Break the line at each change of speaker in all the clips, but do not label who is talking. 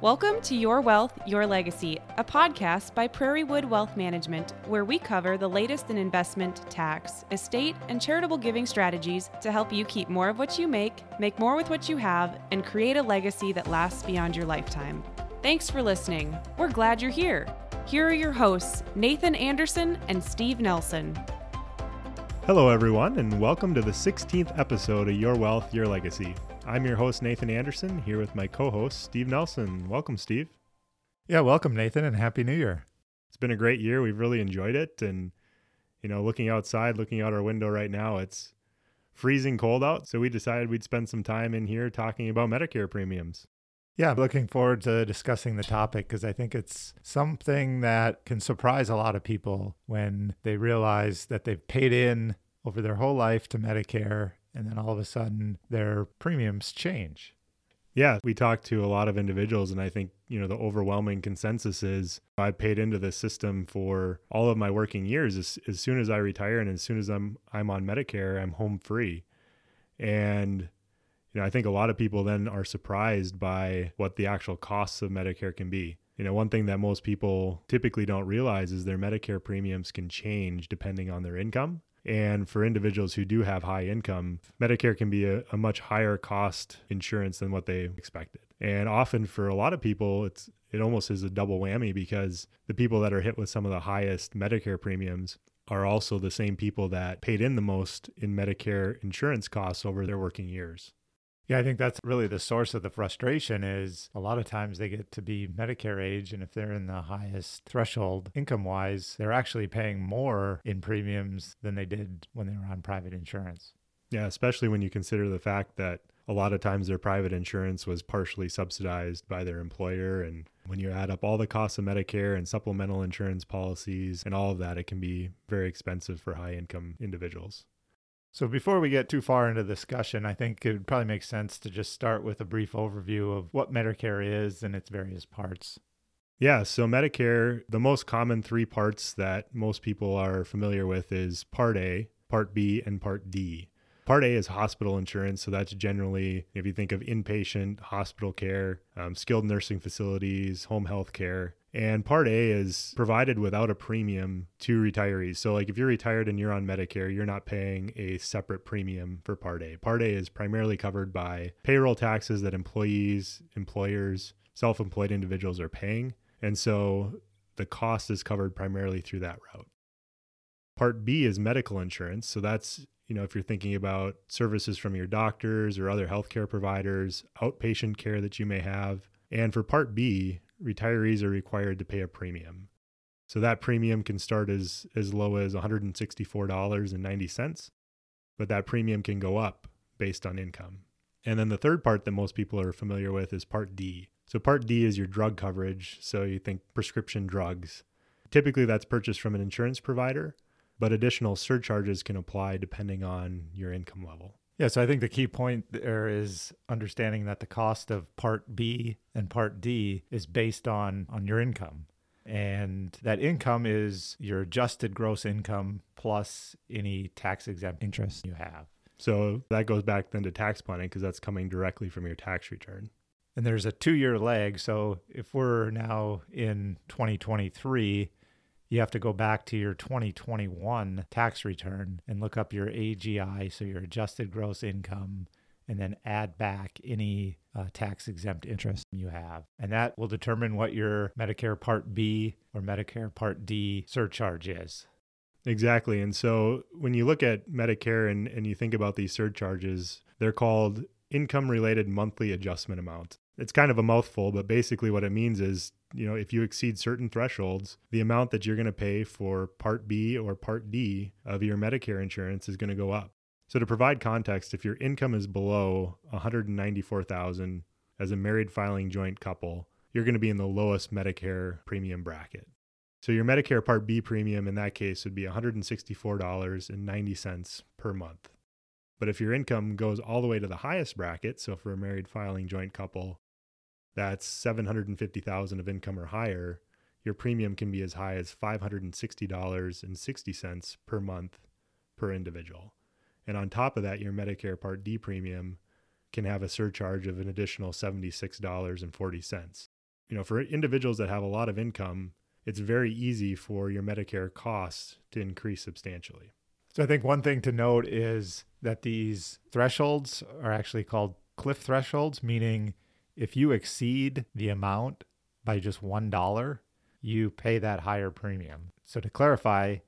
Welcome to Your Wealth, Your Legacy, a podcast by Prairiewood Wealth Management, where we cover the latest in investment, tax, estate, and charitable giving strategies to help you keep more of what you make, make more with what you have, and create a legacy that lasts beyond your lifetime. Thanks for listening. We're glad you're here. Here are your hosts, Nathan Anderson and Steve Nelson.
Hello, everyone, and welcome to the 16th episode of Your Wealth, Your Legacy. I'm your host, Nathan Anderson, here with my co host, Steve Nelson. Welcome, Steve.
Yeah, welcome, Nathan, and Happy New Year.
It's been a great year. We've really enjoyed it. And, you know, looking outside, looking out our window right now, it's freezing cold out. So we decided we'd spend some time in here talking about Medicare premiums.
Yeah, I'm looking forward to discussing the topic because I think it's something that can surprise a lot of people when they realize that they've paid in over their whole life to Medicare and then all of a sudden their premiums change.
Yeah, we talked to a lot of individuals, and I think, you know, the overwhelming consensus is I paid into the system for all of my working years. As, as soon as I retire and as soon as I'm I'm on Medicare, I'm home free. And, you know, I think a lot of people then are surprised by what the actual costs of Medicare can be. You know, one thing that most people typically don't realize is their Medicare premiums can change depending on their income. And for individuals who do have high income, Medicare can be a, a, much higher cost insurance than what they expected. And often for a lot of people, it's it almost is a double whammy because the people that are hit with some of the highest Medicare premiums are also the same people that paid in the most in Medicare insurance costs over their working years.
Yeah, I think that's really the source of the frustration is a lot of times they get to be Medicare age and if they're in the highest threshold income wise, they're actually paying more in premiums than they did when they were on private insurance.
Yeah, especially when you consider the fact that a lot of times their private insurance was partially subsidized by their employer and when you add up all the costs of Medicare and supplemental insurance policies and all of that, it can be very expensive for high income individuals.
So, before we get too far into discussion, I think it would probably make sense to just start with a brief overview of what Medicare is and its various parts.
Yeah, so Medicare, the most common three parts that most people are familiar with is Part A, Part B, and Part D. Part A is hospital insurance. So that's generally, if you think of inpatient hospital care, um, skilled nursing facilities, home health care. And Part A is provided without a premium to retirees. So, like if you're retired and you're on Medicare, you're not paying a separate premium for Part A. Part A is primarily covered by payroll taxes that employees, employers, self employed individuals are paying. And so the cost is covered primarily through that route. Part B is medical insurance. So that's you know, if you're thinking about services from your doctors or other healthcare providers, outpatient care that you may have. And for Part B, retirees are required to pay a premium. So that premium can start as, as low as $164.90, but that premium can go up based on income. And then the third part that most people are familiar with is Part D. So Part D is your drug coverage. So you think prescription drugs. Typically, that's purchased from an insurance provider but additional surcharges can apply depending on your income level.
Yeah, so I think the key point there is understanding that the cost of Part B and Part D is based on on your income. And that income is your adjusted gross income plus any tax exempt interest you have.
So that goes back then to tax planning because that's coming directly from your tax return.
And there's a two year lag. So if we're now in 2023, you have to go back to your 2021 tax return and look up your AGI, so your adjusted gross income, and then add back any uh, tax exempt interest you have. And that will determine what your Medicare Part B or Medicare Part D surcharge is.
Exactly. And so when you look at Medicare and, and you think about these surcharges, they're called income related monthly adjustment amounts. It's kind of a mouthful, but basically what it means is you know, if you exceed certain thresholds, the amount that you're going to pay for Part B or Part D of your Medicare insurance is going to go up. So to provide context, if your income is below 194,000 as a married filing joint couple, you're going to be in the lowest Medicare premium bracket. So your Medicare Part B premium in that case would be $164.90 per month. But if your income goes all the way to the highest bracket, so for a married filing joint couple, that's 750,000 of income or higher, your premium can be as high as $560.60 per month per individual. And on top of that, your Medicare Part D premium can have a surcharge of an additional $76.40. you know, for individuals that have a lot of income, it's very easy for your Medicare costs to increase substantially.
So I think one thing to note is that these thresholds are actually called cliff thresholds, meaning if you exceed the amount by just $1, you pay that higher premium. So to clarify,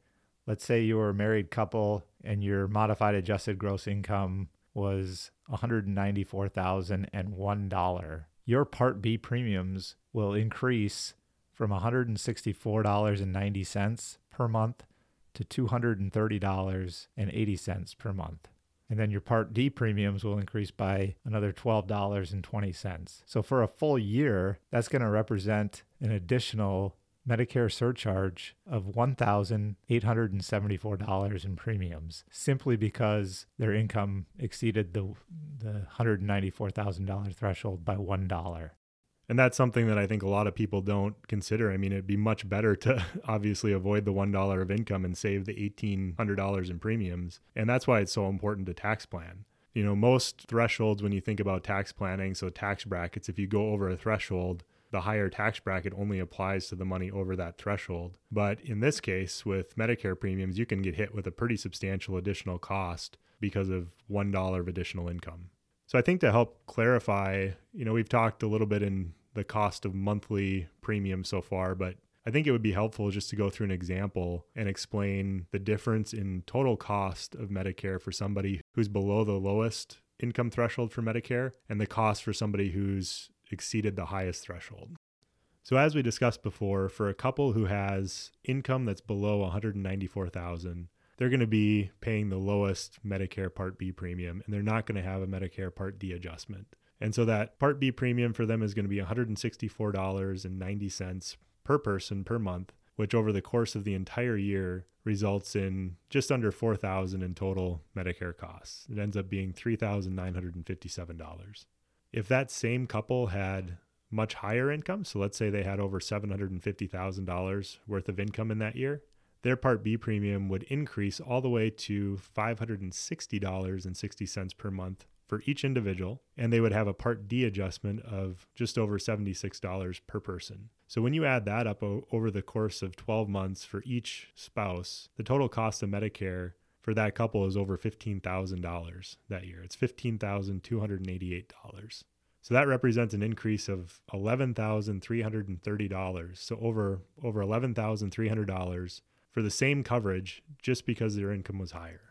let's say you were a married couple and your modified adjusted gross income was $194,001. Your Part B premiums will increase from $164.90 per month to $230.80 per month. And then your Part D premiums will increase by another $12.20. So for a full year, that's going to represent an additional Medicare surcharge of $1,874 in premiums simply because their income exceeded the, the $194,000 threshold by $1.
And that's something that I think a lot of people don't consider. I mean, it'd be much better to obviously avoid the $1 of income and save the $1,800 in premiums. And that's why it's so important to tax plan. You know, most thresholds when you think about tax planning, so tax brackets, if you go over a threshold, the higher tax bracket only applies to the money over that threshold. But in this case, with Medicare premiums, you can get hit with a pretty substantial additional cost because of $1 of additional income. So I think to help clarify, you know, we've talked a little bit in the cost of monthly premium so far, but I think it would be helpful just to go through an example and explain the difference in total cost of Medicare for somebody who's below the lowest income threshold for Medicare and the cost for somebody who's exceeded the highest threshold. So as we discussed before, for a couple who has income that's below 194,000, they're going to be paying the lowest Medicare Part B premium and they're not going to have a Medicare Part D adjustment. And so that Part B premium for them is going to be $164.90 per person per month, which over the course of the entire year results in just under 4000 in total Medicare costs. It ends up being $3,957. If that same couple had much higher income, so let's say they had over $750,000 worth of income in that year, their Part B premium would increase all the way to $560.60 per month for each individual, and they would have a Part D adjustment of just over $76 per person. So when you add that up o- over the course of 12 months for each spouse, the total cost of Medicare for that couple is over $15,000 that year. It's $15,288. So that represents an increase of $11,330. So over over $11,300 for the same coverage just because their income was higher.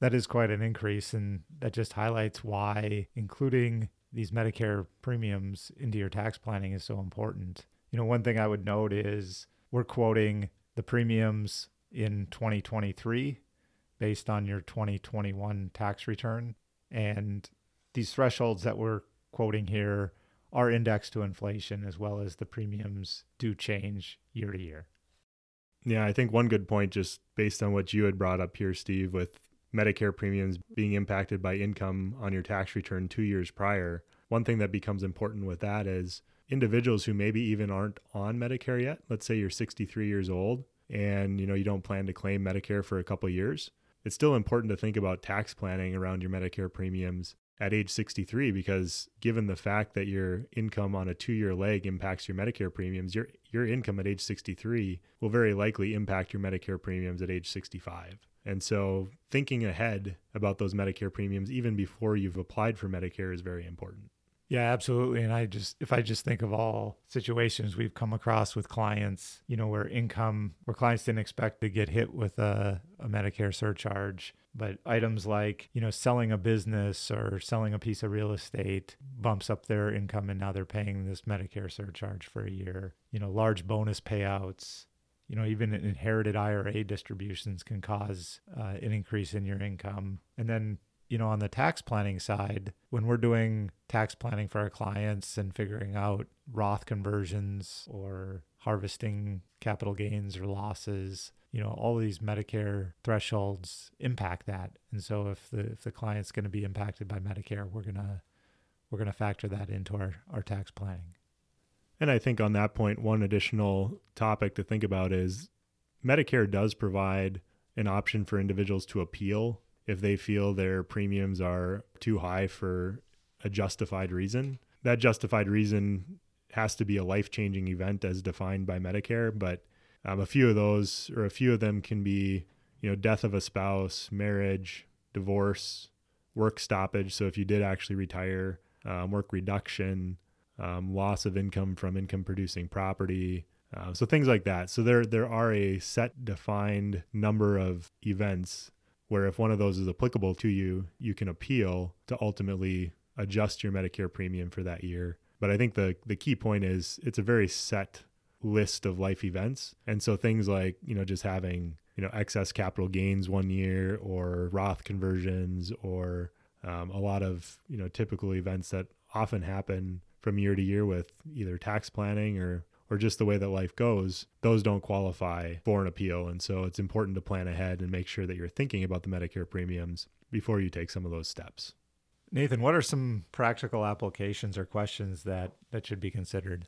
That is quite an increase, and that just highlights why including these Medicare premiums into your tax planning is so important. You know, one thing I would note is we're quoting the premiums in 2023 based on your 2021 tax return. And these thresholds that we're quoting here are indexed to inflation as well as the premiums do change year to year.
Yeah, I think one good point, just based on what you had brought up here, Steve, with Medicare premiums being impacted by income on your tax return two years prior. One thing that becomes important with that is individuals who maybe even aren't on Medicare yet. Let's say you're 63 years old and you know you don't plan to claim Medicare for a couple years. It's still important to think about tax planning around your Medicare premiums at age 63 because given the fact that your income on a 2-year leg impacts your Medicare premiums, your your income at age 63 will very likely impact your Medicare premiums at age 65. And so thinking ahead about those Medicare premiums even before you've applied for Medicare is very important.
Yeah, absolutely. And I just, if I just think of all situations we've come across with clients, you know, where income, where clients didn't expect to get hit with a, a Medicare surcharge, but items like, you know, selling a business or selling a piece of real estate bumps up their income and now they're paying this Medicare surcharge for a year. You know, large bonus payouts, you know, even inherited IRA distributions can cause uh, an increase in your income. And then, you know, on the tax planning side, when we're doing tax planning for our clients and figuring out Roth conversions or harvesting capital gains or losses, you know, all these Medicare thresholds impact that. And so if the if the client's going to be impacted by Medicare, we're gonna we're gonna factor that into our, our tax planning.
And I think on that point, one additional topic to think about is Medicare does provide an option for individuals to appeal if they feel their premiums are too high for a justified reason. That justified reason has to be a life changing event as defined by Medicare, but um, a few of those or a few of them can be, you know, death of a spouse, marriage, divorce, work stoppage. So if you did actually retire, um, work reduction, um, loss of income from income producing property. Uh, so things like that. So there there are a set defined number of events where if one of those is applicable to you, you can appeal to ultimately adjust your Medicare premium for that year. But I think the the key point is it's a very set list of life events. And so things like, you know, just having, you know, excess capital gains one year or Roth conversions or um, a lot of, you know, typical events that often happen from year to year with either tax planning or or just the way that life goes, those don't qualify for an appeal. And so it's important to plan ahead and make sure that you're thinking about the Medicare premiums before you take some of those steps.
Nathan, what are some practical applications or questions that that should be considered?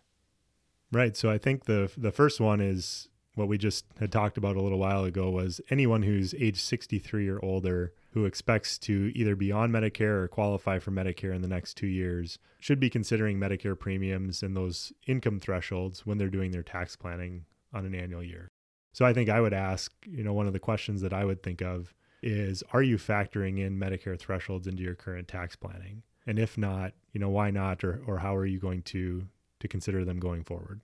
Right. So I think the the first one is what we just had talked about a little while ago was anyone who's age 63 or older who expects to either be on Medicare or qualify for Medicare in the next 2 years should be considering Medicare premiums and those income thresholds when they're doing their tax planning on an annual year. So I think I would ask, you know, one of the questions that I would think of is are you factoring in Medicare thresholds into your current tax planning? And if not, you know, why not or or how are you going to to consider them going forward.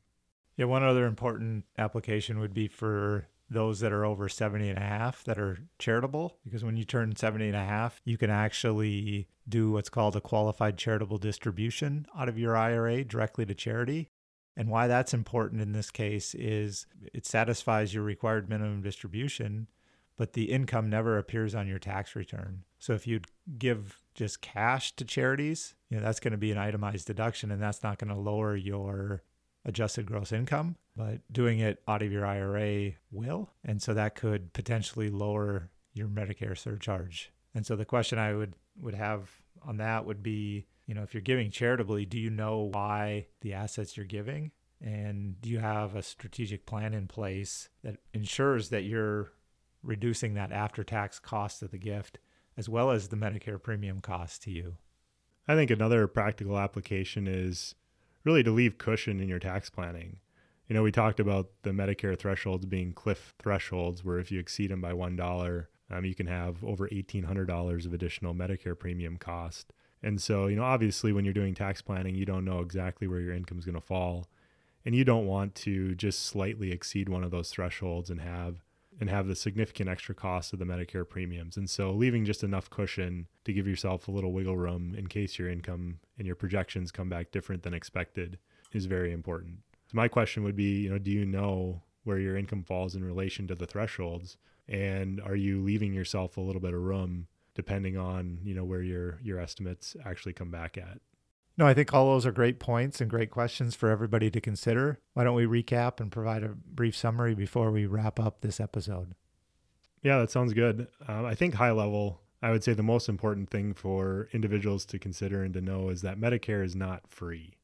Yeah, one other important application would be for those that are over 70 and a half that are charitable because when you turn 70 and a half you can actually do what's called a qualified charitable distribution out of your IRA directly to charity. And why that's important in this case is it satisfies your required minimum distribution but the income never appears on your tax return. So if you'd give just cash to charities, you know, that's going to be an itemized deduction and that's not going to lower your adjusted gross income, but doing it out of your IRA will. And so that could potentially lower your Medicare surcharge. And so the question I would would have on that would be, you know, if you're giving charitably, do you know why the assets you're giving? And do you have a strategic plan in place that ensures that you're reducing that after tax cost of the gift as well as the Medicare premium cost to you.
I think another practical application is really to leave cushion in your tax planning. You know, we talked about the Medicare thresholds being cliff thresholds, where if you exceed them by $1, um, you can have over $1,800 of additional Medicare premium cost. And so, you know, obviously when you're doing tax planning, you don't know exactly where your income is going to fall. And you don't want to just slightly exceed one of those thresholds and have and have the significant extra cost of the Medicare premiums. And so leaving just enough cushion to give yourself a little wiggle room in case your income and your projections come back different than expected is very important. So my question would be, you know, do you know where your income falls in relation to the thresholds and are you leaving yourself a little bit of room depending on, you know, where your your estimates actually come back at?
No, I think all those are great points and great questions for everybody to consider. Why don't we recap and provide a brief summary before we wrap up this episode?
Yeah, that sounds good. Um, I think high level, I would say the most important thing for individuals to consider and to know is that Medicare is not free.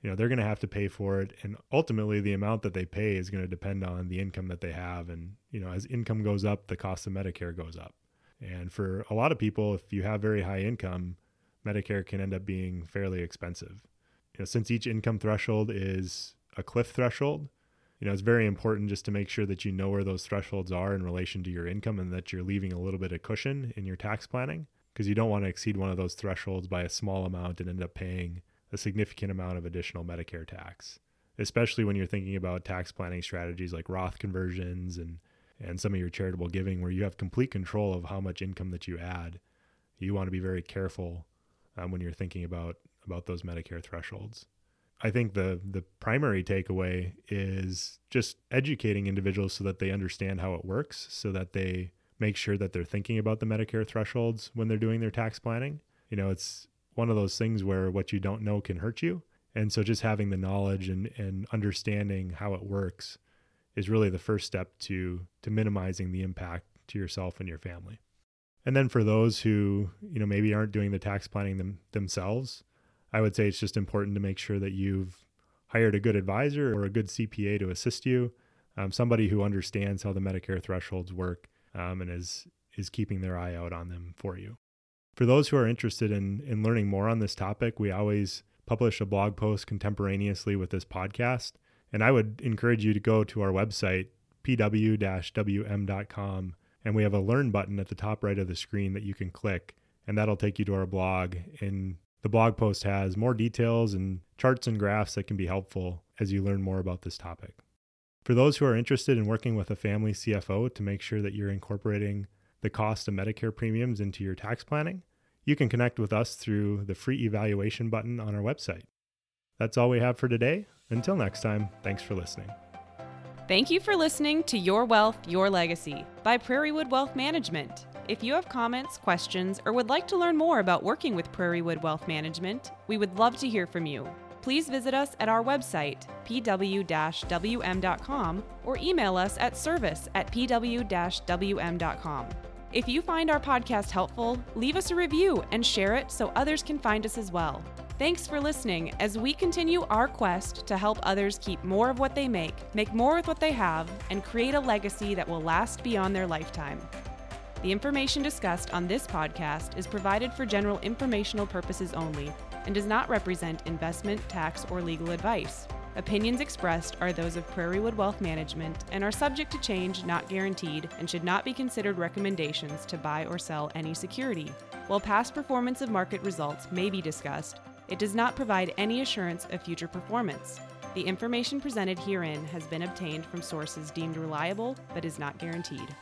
You know, they're going to have to pay for it. And ultimately, the amount that they pay is going to depend on the income that they have. And, you know, as income goes up, the cost of Medicare goes up. And for a lot of people, if you have very high income, Medicare can end up being fairly expensive. You know, since each income threshold is a cliff threshold, you know, it's very important just to make sure that you know where those thresholds are in relation to your income and that you're leaving a little bit of cushion in your tax planning because you don't want to exceed one of those thresholds by a small amount and end up paying a significant amount of additional Medicare tax, especially when you're thinking about tax planning strategies like Roth conversions and and some of your charitable giving where you have complete control of how much income that you add. You want to be very careful um, when you're thinking about about those Medicare thresholds. I think the the primary takeaway is just educating individuals so that they understand how it works, so that they make sure that they're thinking about the Medicare thresholds when they're doing their tax planning. You know, it's one of those things where what you don't know can hurt you. And so just having the knowledge and, and understanding how it works is really the first step to to minimizing the impact to yourself and your family. And then for those who, you know, maybe aren't doing the tax planning them, themselves, I would say it's just important to make sure that you've hired a good advisor or a good CPA to assist you, um, somebody who understands how the Medicare thresholds work um, and is is keeping their eye out on them for you. For those who are interested in in learning more on this topic, we always publish a blog post contemporaneously with this podcast. And I would encourage you to go to our website, pw wm.com, and we have a learn button at the top right of the screen that you can click, and that'll take you to our blog. And the blog post has more details and charts and graphs that can be helpful as you learn more about this topic. For those who are interested in working with a family CFO to make sure that you're incorporating the cost of Medicare premiums into your tax planning, you can connect with us through the free evaluation button on our website. That's all we have for today. Until next time, thanks for listening.
Thank you for listening to Your Wealth, Your Legacy by Prairiewood Wealth Management. If you have comments, questions, or would like to learn more about working with Prairiewood Wealth Management, we would love to hear from you. Please visit us at our website, pw-wm.com, or email us at service at pw-wm.com. If you find our podcast helpful, leave us a review and share it so others can find us as well. Thanks for listening as we continue our quest to help others keep more of what they make, make more with what they have, and create a legacy that will last beyond their lifetime. The information discussed on this podcast is provided for general informational purposes only and does not represent investment, tax, or legal advice. Opinions expressed are those of Prairiewood Wealth Management and are subject to change, not guaranteed, and should not be considered recommendations to buy or sell any security. While past performance of market results may be discussed, it does not provide any assurance of future performance. The information presented herein has been obtained from sources deemed reliable but is not guaranteed.